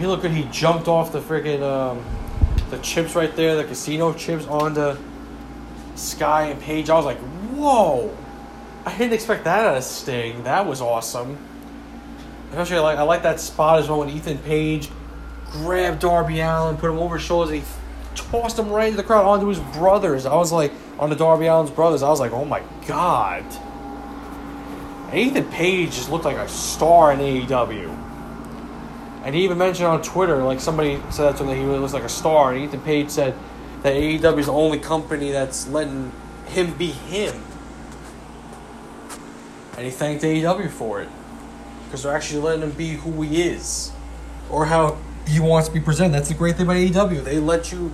He looked good. He jumped off the freaking um, the chips right there, the casino chips onto Sky and Page. I was like, whoa! I didn't expect that out of Sting. That was awesome. Especially, I like I like that spot as well when Ethan Page grabbed Darby Allin, put him over his shoulders, and he tossed him right into the crowd onto his brothers. I was like, on the Darby Allin's brothers. I was like, oh my god. And Ethan Page just looked like a star in AEW. And he even mentioned on Twitter, like somebody said that to him that he looks like a star. And Ethan Page said that AEW is the only company that's letting him be him. And he thanked AEW for it. Because they're actually letting him be who he is. Or how he wants to be presented. That's the great thing about AEW. They let you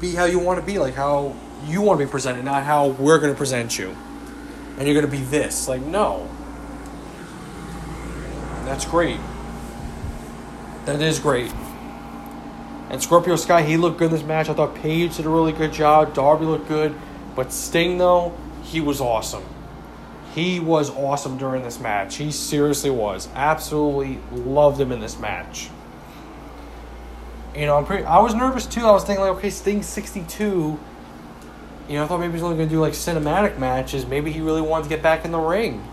be how you want to be, like how you want to be presented, not how we're going to present you. And you're going to be this. Like, no. That's great. That is great. And Scorpio Sky, he looked good in this match. I thought Page did a really good job. Darby looked good. But Sting, though, he was awesome. He was awesome during this match. He seriously was. Absolutely loved him in this match. You know, I'm pretty. I was nervous too. I was thinking like, okay, Sting 62. You know, I thought maybe he's only going to do like cinematic matches. Maybe he really wanted to get back in the ring.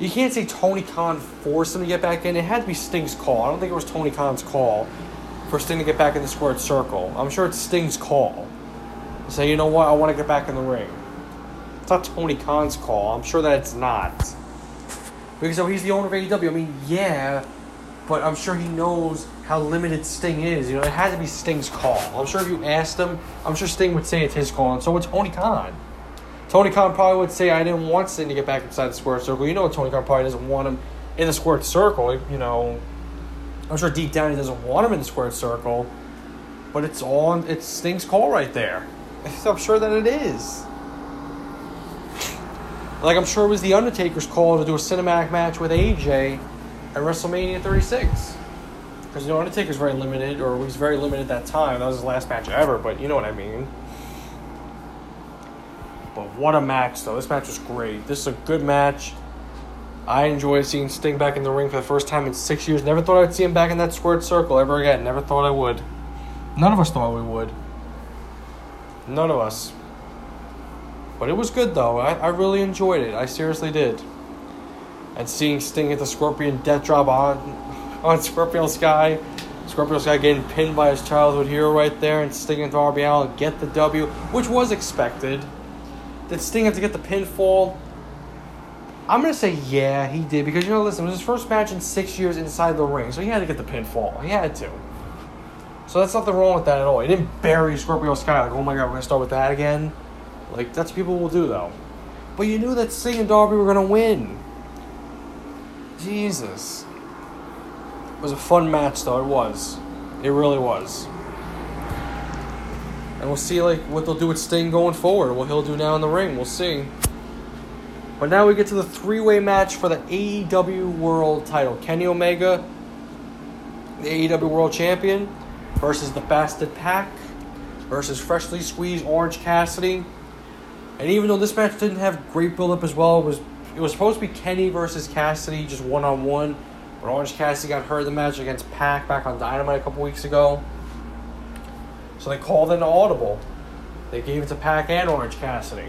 You can't say Tony Khan forced him to get back in. It had to be Sting's call. I don't think it was Tony Khan's call for Sting to get back in the squared circle. I'm sure it's Sting's call. Say, you know what, I want to get back in the ring. It's not Tony Khan's call. I'm sure that it's not. Because so he's the owner of AEW. I mean, yeah, but I'm sure he knows how limited Sting is. You know, it had to be Sting's call. I'm sure if you asked him, I'm sure Sting would say it's his call, and so it's Tony Khan. Tony Khan probably would say, I didn't want Sting to get back inside the square circle. You know, Tony Khan probably doesn't want him in the squared circle. You know, I'm sure deep down he doesn't want him in the squared circle, but it's on. It's Sting's call right there. I'm sure that it is. Like I'm sure it was the Undertaker's call to do a cinematic match with AJ at WrestleMania 36. Because you know Undertaker's very limited, or was very limited at that time. That was his last match ever, but you know what I mean. But what a match, though. This match was great. This is a good match. I enjoyed seeing Sting back in the ring for the first time in six years. Never thought I'd see him back in that squared circle ever again. Never thought I would. None of us thought we would. None of us. But it was good, though. I, I really enjoyed it. I seriously did. And seeing Sting at the Scorpion death drop on, on Scorpio Sky. Scorpio Sky getting pinned by his childhood hero right there. And Sting and Darby Allin get the W, which was expected. Did Sting have to get the pinfall? I'm gonna say yeah, he did because you know, listen, it was his first match in six years inside the ring, so he had to get the pinfall. He had to. So that's nothing wrong with that at all. He didn't bury Scorpio Sky like, oh my god, we're gonna start with that again. Like that's what people will do though. But you knew that Sting and Darby were gonna win. Jesus. It was a fun match though. It was. It really was. And we'll see like what they'll do with Sting going forward. What he'll do now in the ring. We'll see. But now we get to the three-way match for the AEW World Title. Kenny Omega, the AEW World Champion, versus the Bastard Pac, versus freshly squeezed Orange Cassidy. And even though this match didn't have great build-up as well, it was it was supposed to be Kenny versus Cassidy, just one-on-one. But Orange Cassidy got hurt in the match against Pac back on Dynamite a couple weeks ago. So they called an audible. They gave it to Pac and Orange Cassidy.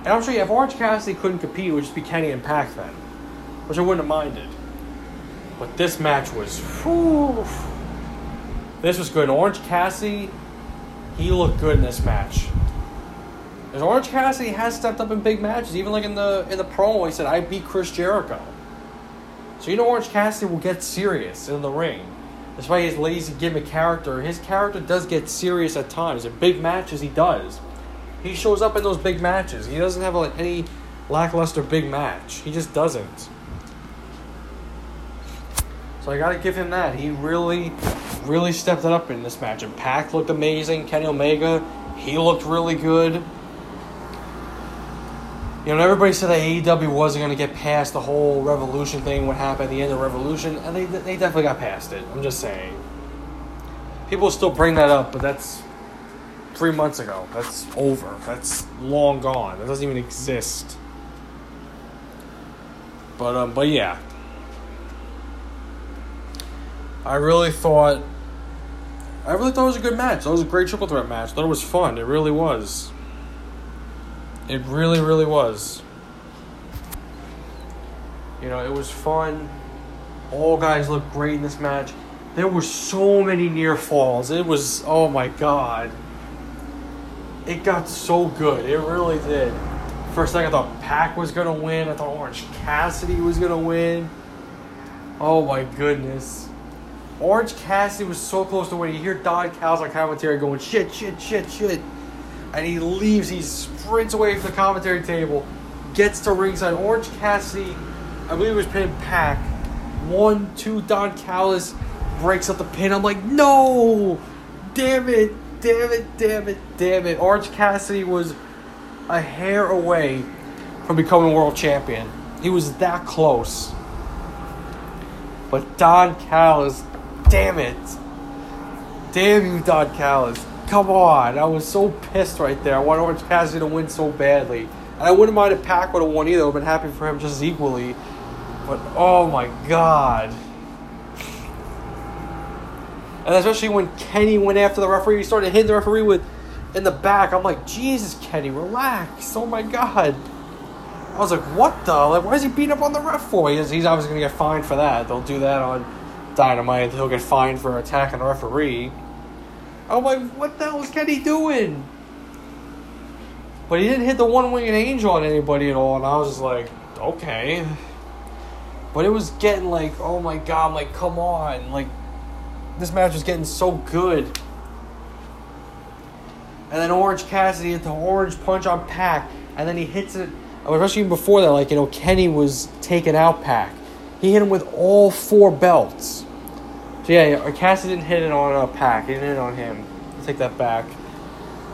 And I'm sure if Orange Cassidy couldn't compete, it would just be Kenny and Pac then, which I wouldn't have minded. But this match was, whew, this was good. Orange Cassidy, he looked good in this match. Because Orange Cassidy has stepped up in big matches, even like in the in the promo, he said, "I beat Chris Jericho." So you know Orange Cassidy will get serious in the ring. Despite his lazy gimmick character, his character does get serious at times. In big matches, he does he shows up in those big matches. He doesn't have like any lackluster big match. He just doesn't. So I gotta give him that. He really, really stepped it up in this match. And Pac looked amazing. Kenny Omega, he looked really good. You know, everybody said that AEW wasn't going to get past the whole Revolution thing, what happened at the end of Revolution, and they, they definitely got past it. I'm just saying. People still bring that up, but that's three months ago. That's over. That's long gone. That doesn't even exist. But um, but yeah, I really thought. I really thought it was a good match. That was a great triple threat match. I thought it was fun. It really was. It really, really was. You know, it was fun. All guys looked great in this match. There were so many near falls. It was, oh my god. It got so good. It really did. First I thought Pac was going to win. I thought Orange Cassidy was going to win. Oh my goodness. Orange Cassidy was so close to winning. You hear Don Callis on commentary going, shit, shit, shit, shit. And he leaves. He sprints away from the commentary table, gets to ringside. Orange Cassidy, I believe it was pinned Pac. One, two, Don Callis breaks up the pin. I'm like, no! Damn it! Damn it! Damn it! Damn it! Orange Cassidy was a hair away from becoming world champion. He was that close. But Don Callis Damn it. Damn you, Don Callis. Come on. I was so pissed right there. I want Orange Cassidy to win so badly. And I wouldn't mind if Pac would have won either. I would have been happy for him just equally. But oh my god. And especially when Kenny went after the referee, he started hitting the referee with in the back. I'm like, Jesus, Kenny, relax. Oh my god. I was like, what the? Like, why is he beating up on the ref for? He's, he's obviously gonna get fined for that. They'll do that on Dynamite. He'll get fined for attacking a referee. I'm like, what the hell is Kenny doing? But he didn't hit the one winged angel on anybody at all, and I was just like, okay. But it was getting like, oh my god, like, come on. Like, this match was getting so good. And then Orange Cassidy into Orange Punch on Pac, and then he hits it. Especially even before that, like, you know, Kenny was taking out Pac. He hit him with all four belts. So yeah, Cassidy didn't hit it on a uh, Pac. He didn't hit it on him. I'll take that back.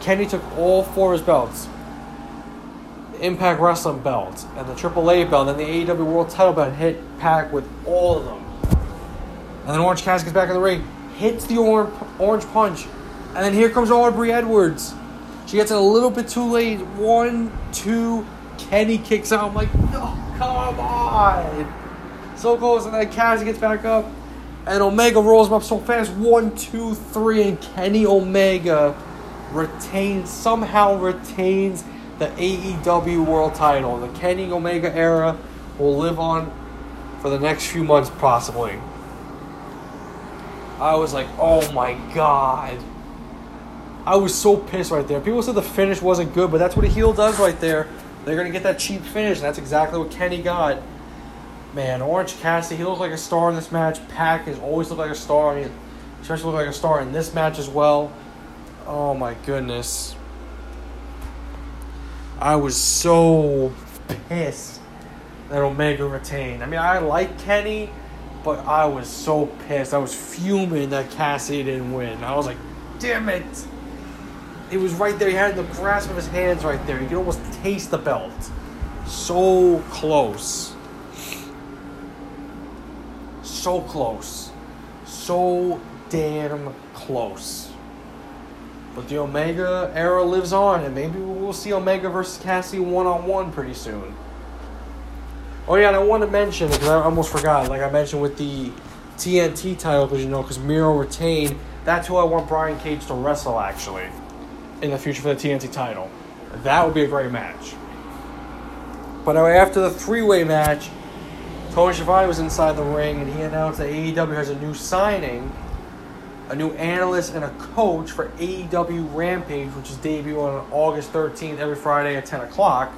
Kenny took all four of his belts. The Impact Wrestling belt and the AAA belt and the AEW World Title belt hit Pac with all of them. And then Orange Cassidy gets back in the ring, hits the orange, orange punch, and then here comes Aubrey Edwards. She gets it a little bit too late. One, two, Kenny kicks out. I'm like, no, come on. So close, and then Cassidy gets back up and Omega rolls him up so fast. One, two, three, and Kenny Omega retains somehow retains the AEW World Title. The Kenny Omega era will live on for the next few months, possibly. I was like, oh my god. I was so pissed right there. People said the finish wasn't good, but that's what a heel does right there. They're gonna get that cheap finish, and that's exactly what Kenny got man, Orange Cassidy, he looked like a star in this match. Pac has always looked like a star. I mean, especially looked like a star in this match as well. Oh my goodness. I was so pissed that Omega retained. I mean, I like Kenny, but I was so pissed. I was fuming that Cassidy didn't win. I was like, damn it. It was right there. He had the grasp of his hands right there. You could almost taste the belt. So close so close. So damn close. But the Omega era lives on, and maybe we'll see Omega versus Cassie one on one pretty soon. Oh yeah, and I want to mention because I almost forgot. Like I mentioned with the TNT title, because you know, because Miro retained. That's who I want Brian Cage to wrestle actually in the future for the TNT title. That would be a great match. But anyway, after the three way match, Tony Schiavone was inside the ring and he announced that AEW has a new signing, a new analyst and a coach for AEW Rampage, which is debuting on August 13th every Friday at 10 o'clock.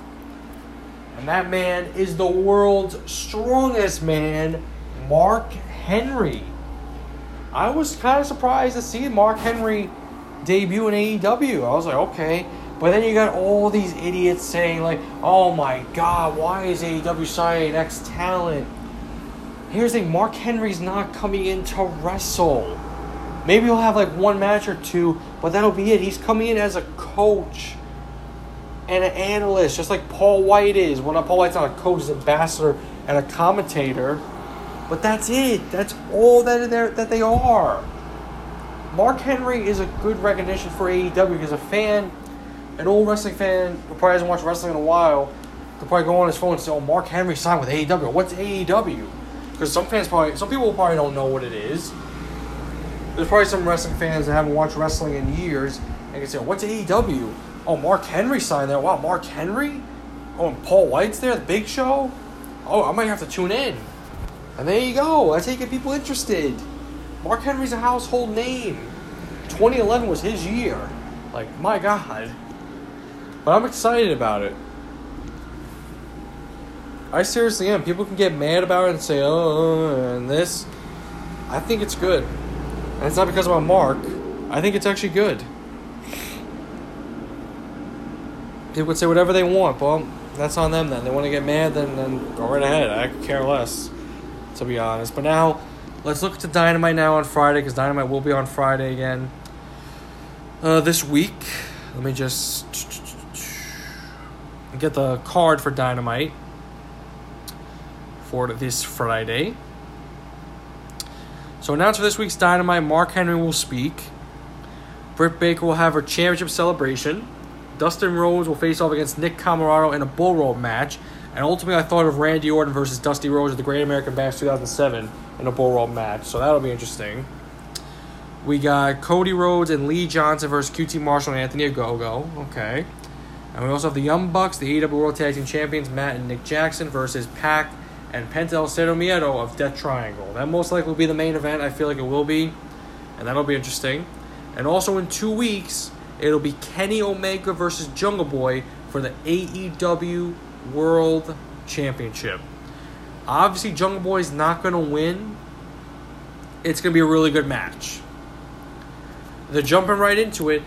And that man is the world's strongest man, Mark Henry. I was kind of surprised to see Mark Henry debut in AEW. I was like, okay. But then you got all these idiots saying like, "Oh my God, why is AEW signing X talent?" Here's the thing: Mark Henry's not coming in to wrestle. Maybe he'll have like one match or two, but that'll be it. He's coming in as a coach and an analyst, just like Paul White is. Well, not Paul White's not a coach, he's an ambassador and a commentator. But that's it. That's all that that they are. Mark Henry is a good recognition for AEW because a fan, an old wrestling fan who probably hasn't watched wrestling in a while, could probably go on his phone and say, "Oh, Mark Henry signed with AEW. What's AEW?" Because some fans probably, some people probably don't know what it is. There's probably some wrestling fans that haven't watched wrestling in years and can say, oh, "What's AEW?" Oh, Mark Henry signed there. Wow, Mark Henry. Oh, and Paul White's there. The Big Show. Oh, I might have to tune in. And there you go. That's how you get people interested. Mark Henry's a household name. 2011 was his year. Like, my God. But I'm excited about it. I seriously am. People can get mad about it and say, oh, and this. I think it's good. And it's not because I'm a Mark. I think it's actually good. People would say whatever they want. Well, that's on them then. They want to get mad, then, then go right ahead. I could care less, to be honest. But now, let's look to Dynamite now on Friday, because Dynamite will be on Friday again. Uh, this week, let me just get the card for Dynamite for this Friday. So, announced for this week's Dynamite, Mark Henry will speak. Britt Baker will have her championship celebration. Dustin Rhodes will face off against Nick Comoroto in a bull rope match. And ultimately, I thought of Randy Orton versus Dusty Rhodes at the Great American Bash 2007 in a bull rope match. So that'll be interesting. We got Cody Rhodes and Lee Johnson versus QT Marshall and Anthony Ogogo. Okay. And we also have the Young Bucks, the AEW World Tag Team Champions, Matt and Nick Jackson versus Pac and Penta El Zero Miedo of Death Triangle. That most likely will be the main event. I feel like it will be. And that'll be interesting. And also in two weeks, it'll be Kenny Omega versus Jungle Boy for the AEW World Championship. Obviously, Jungle Boy is not going to win. It's going to be a really good match. They're jumping right into it.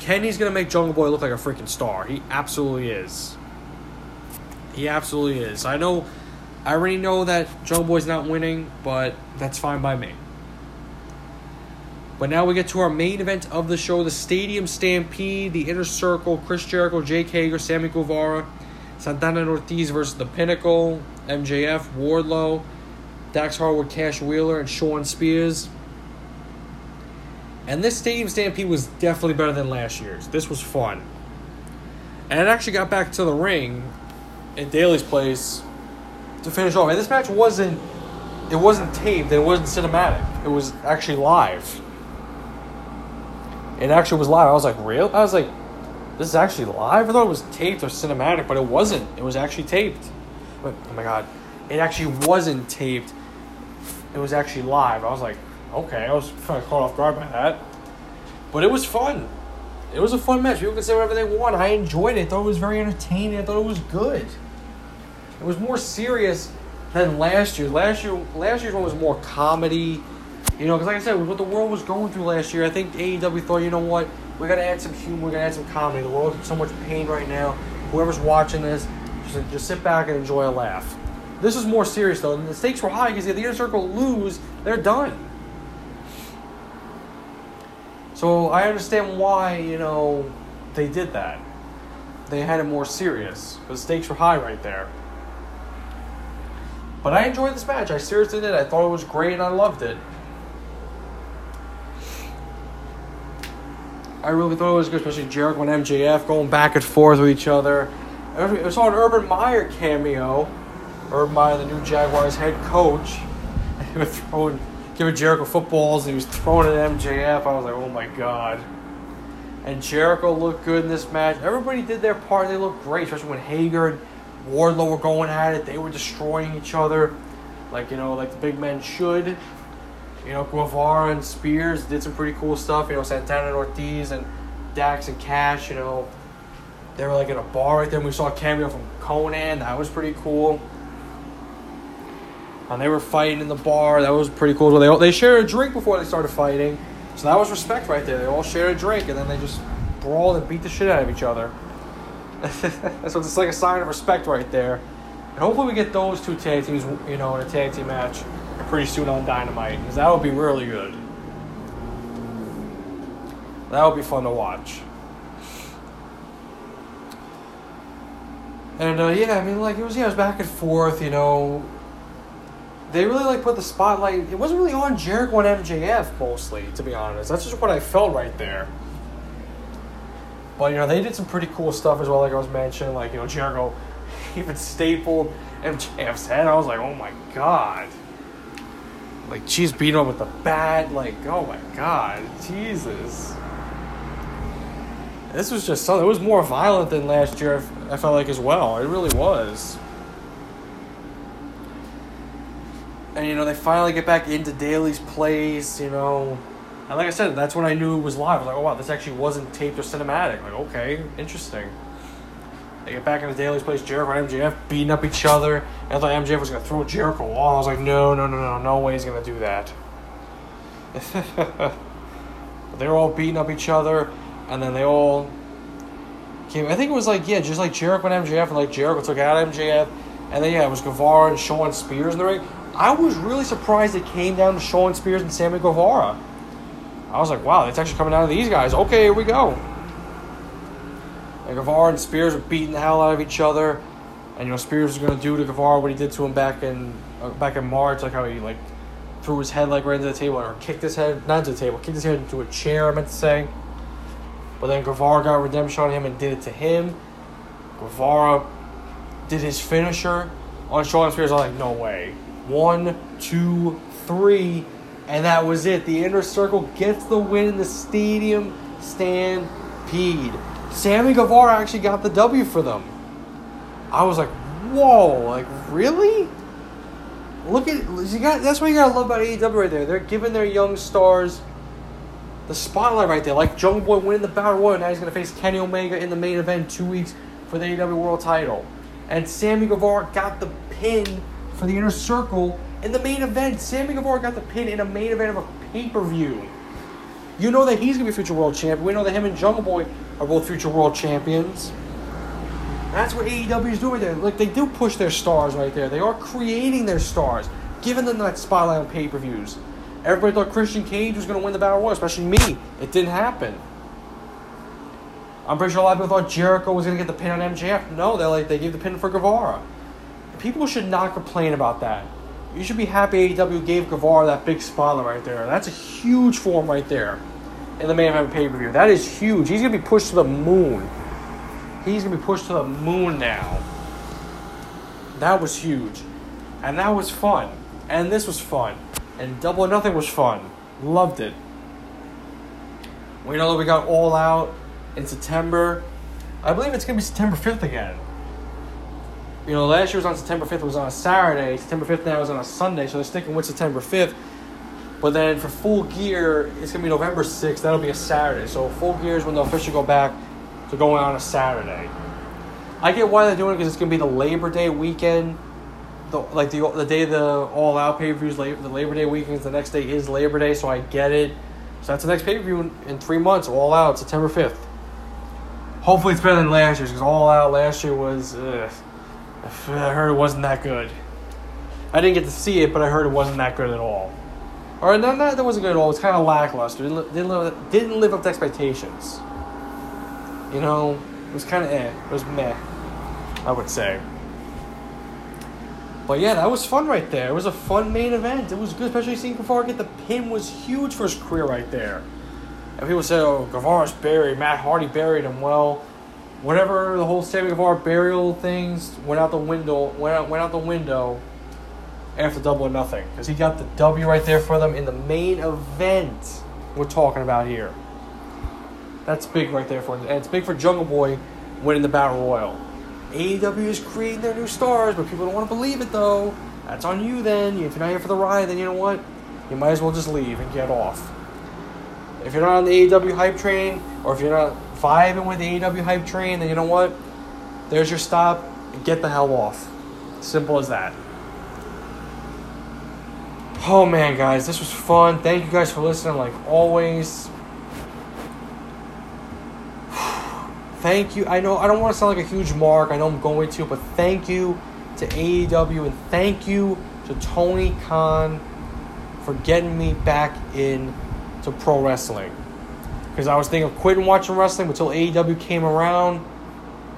Kenny's to make Jungle Boy look like a freaking star. He absolutely is. He absolutely is. I know, I already know that Jungle Boy's not winning, but that's fine by me. But now we get to our main event of the show the Stadium Stampede, the Inner Circle, Chris Jericho, Jake Hager, Sammy Guevara, Santana and Ortiz versus The Pinnacle, MJF, Wardlow, Dax Harwood, Cash Wheeler, and Shawn Spears. And this Stadium Stampede was definitely better than last year's. This was fun. And it actually got back to the ring in Daily's place to finish off. And this match wasn't it wasn't taped, it wasn't cinematic. It was actually live. It actually was live. I was like, real? I was like, this is actually live? I thought it was taped or cinematic, but it wasn't. It was actually taped. But, oh my god. It actually wasn't taped. It was actually live. I was like, okay. I was kind of caught off guard by that. But it was fun. It was a fun match. People can say whatever they want. I enjoyed it. I thought it was very entertaining. I thought it was good. It was more serious than last year. Last year, last year's one was more comedy you know, because like I said, what the world was going through last year, I think AEW thought, you know what, we got to add some humor, we got to add some comedy. The world's in so much pain right now. Whoever's watching this, just, just sit back and enjoy a laugh. This is more serious though, and the stakes were high because if the inner circle lose, they're done. So I understand why you know they did that. They had it more serious. The stakes were high right there. But I enjoyed this match. I seriously did. I thought it was great and I loved it. I really thought it was good, especially Jericho and MJF going back and forth with each other. I saw an Urban Meyer cameo. Urban Meyer, the new Jaguars head coach. He was throwing, giving Jericho footballs, and he was throwing at MJF. I was like, oh my god. And Jericho looked good in this match. Everybody did their part. They looked great, especially when Hager and Wardlow were going at it. They were destroying each other, like you know, like the big men should. You know, Guevara and Spears did some pretty cool stuff. You know, Santana and Ortiz and Dax and Cash, you know, they were like in a bar right there. And we saw a cameo from Conan. That was pretty cool. And they were fighting in the bar. That was pretty cool. They, all, they shared a drink before they started fighting. So that was respect right there. They all shared a drink and then they just brawled and beat the shit out of each other. so it's like a sign of respect right there. And hopefully we get those two tag teams, you know, in a tag team match pretty soon on Dynamite, because that would be really good. That would be fun to watch. And uh, yeah, I mean, like it was yeah, it was back and forth, you know. They really like put the spotlight. It wasn't really on Jericho and MJF mostly, to be honest. That's just what I felt right there. But you know, they did some pretty cool stuff as well, like I was mentioning, like you know, Jericho even stapled MJF's head. I was like, oh my god. Like she's beating him with the bat, like, oh my god, Jesus. This was just something. It was more violent than last year. I felt like as well. It really was. And you know they finally get back into Daily's place. You know, and like I said, that's when I knew it was live. I was like, oh wow, this actually wasn't taped or cinematic. Like, okay, interesting. They get back into Daily's place. Jericho and MJF beating up each other. I thought MJF was gonna throw Jericho off. I was like, no, no, no, no, no way he's gonna do that. they were all beating up each other and then they all came. I think it was like yeah, just like Jericho and MJF, and like Jericho took out MJF, and then yeah, it was Guevara and Shawn Spears in the ring. I was really surprised it came down to Shawn Spears and Sammy Guevara. I was like, wow, it's actually coming down to these guys. Okay, here we go. And Guevara and Spears were beating the hell out of each other, and you know Spears was gonna do to Guevara what he did to him back in uh, back in March, like how he like threw his head like right into the table or kicked his head not into the table, kicked his head into a chair. I meant to say. But then Guevara got redemption on him and did it to him. Guevara did his finisher on Shawn Spears. I was like, no way. One, two, three, and that was it. The inner circle gets the win in the stadium stampede. Sammy Guevara actually got the W for them. I was like, whoa, like really? Look at you got. That's what you gotta love about AEW right there. They're giving their young stars the spotlight right there. Like Jungle Boy winning the Battle Royal, now he's to face Kenny Omega in the main event two weeks for the AEW World Title. And Sammy Guevara got the pin for the Inner Circle in the main event. Sammy Guevara got the pin in a main event of a pay per view. You know that he's going to be future world champion. We know that him and Jungle Boy are both future world champions. That's what AEW is doing there. Like they do push their stars right there. They are creating their stars, giving them that spotlight on pay per views. Everybody thought Christian Cage was going to win the Battle Royal, especially me. It didn't happen. I'm pretty sure a lot of people thought Jericho was going to get the pin on MJF. No, they like they gave the pin for Guevara. People should not complain about that. You should be happy AEW gave Guevara that big spotlight right there. That's a huge form right there in the main event pay per view. That is huge. He's to be pushed to the moon. He's to be pushed to the moon now. That was huge. And that was fun. And this was fun. And Double or Nothing was fun. Loved it. We know that we got All Out in September. I believe it's to be September 5th again. You know, last year was on September 5th, it was on a Saturday. September 5th now is on a Sunday, so they're sticking with September 5th. But then for full gear, it's going to be November 6th. That'll be a Saturday. So full gear is when they'll officially go back to going on a Saturday. I get why they're doing it because it's going to be the Labor Day weekend the like the the day the all out pay per views the Labor Day weekend. The next day is Labor Day, so I get it. So that's the next pay per view in, in, three months. All out September fifth. Hopefully it's better than last year's because all out last year was. Ugh, I heard it wasn't that good. I didn't get to see it, but I heard it wasn't that good at all. Or no, not that wasn't good at all. It was kind of lackluster. Didn't didn't live, didn't live up to expectations. You know, it was kind of eh. It was meh. I would say. But yeah, that was fun right there. It was a fun main event. It was good, especially seeing Guevara get the pin was huge for his career right there. And people say, oh, Guevara's buried. Matt Hardy buried him. Well, whatever the whole Sammy Guevara burial things went out the window, went out, went out the window after Double or Nothing. Because he got the W right there for them in the main event we're talking about here. That's big right there for him. And it's big for Jungle Boy winning the Battle Royal. AEW is creating their new stars, but people don't want to believe it though. That's on you then. If you're not here for the ride, then you know what? You might as well just leave and get off. If you're not on the AEW hype train, or if you're not vibing with the AEW hype train, then you know what? There's your stop. Get the hell off. Simple as that. Oh man, guys, this was fun. Thank you guys for listening, like always. thank you. I know I don't want to sound like a huge mark. I know I'm going to, but thank you to AEW and thank you to Tony Khan for getting me back in to pro wrestling. Because I was thinking of quitting watching wrestling until AEW came around.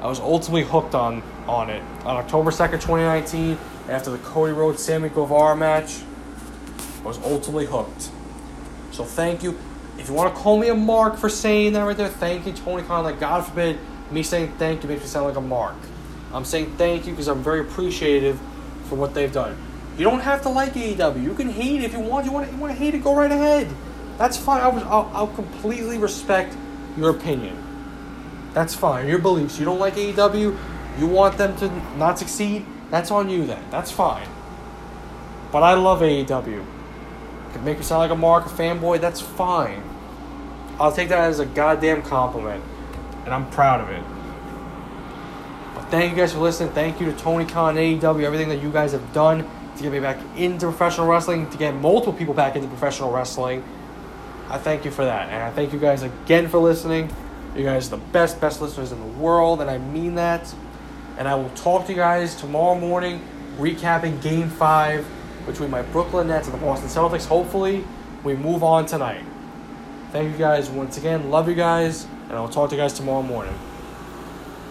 I was ultimately hooked on on it on October second, twenty nineteen, after the Cody Rhodes Sammy Guevara match. I was ultimately hooked. So thank you. If you want to call me a mark for saying that right there, thank you, Tony Khan. Like God forbid me saying thank you makes me sound like a mark. I'm saying thank you because I'm very appreciative for what they've done. You don't have to like AEW. You can hate it if you want. You want to, you want to hate it, go right ahead. That's fine. I was, I'll, I'll completely respect your opinion. That's fine. Your beliefs. You don't like AEW. You want them to not succeed. That's on you then. That's fine. But I love AEW. Could make me sound like a mark, a fanboy. That's fine. I'll take that as a goddamn compliment, and I'm proud of it. But thank you guys for listening. Thank you to Tony Khan, AEW, everything that you guys have done to get me back into professional wrestling, to get multiple people back into professional wrestling. I thank you for that. And I thank you guys again for listening. You guys are the best, best listeners in the world, and I mean that. And I will talk to you guys tomorrow morning, recapping game five between my Brooklyn Nets and the Boston Celtics. Hopefully, we move on tonight. Thank you guys once again. Love you guys, and I'll talk to you guys tomorrow morning.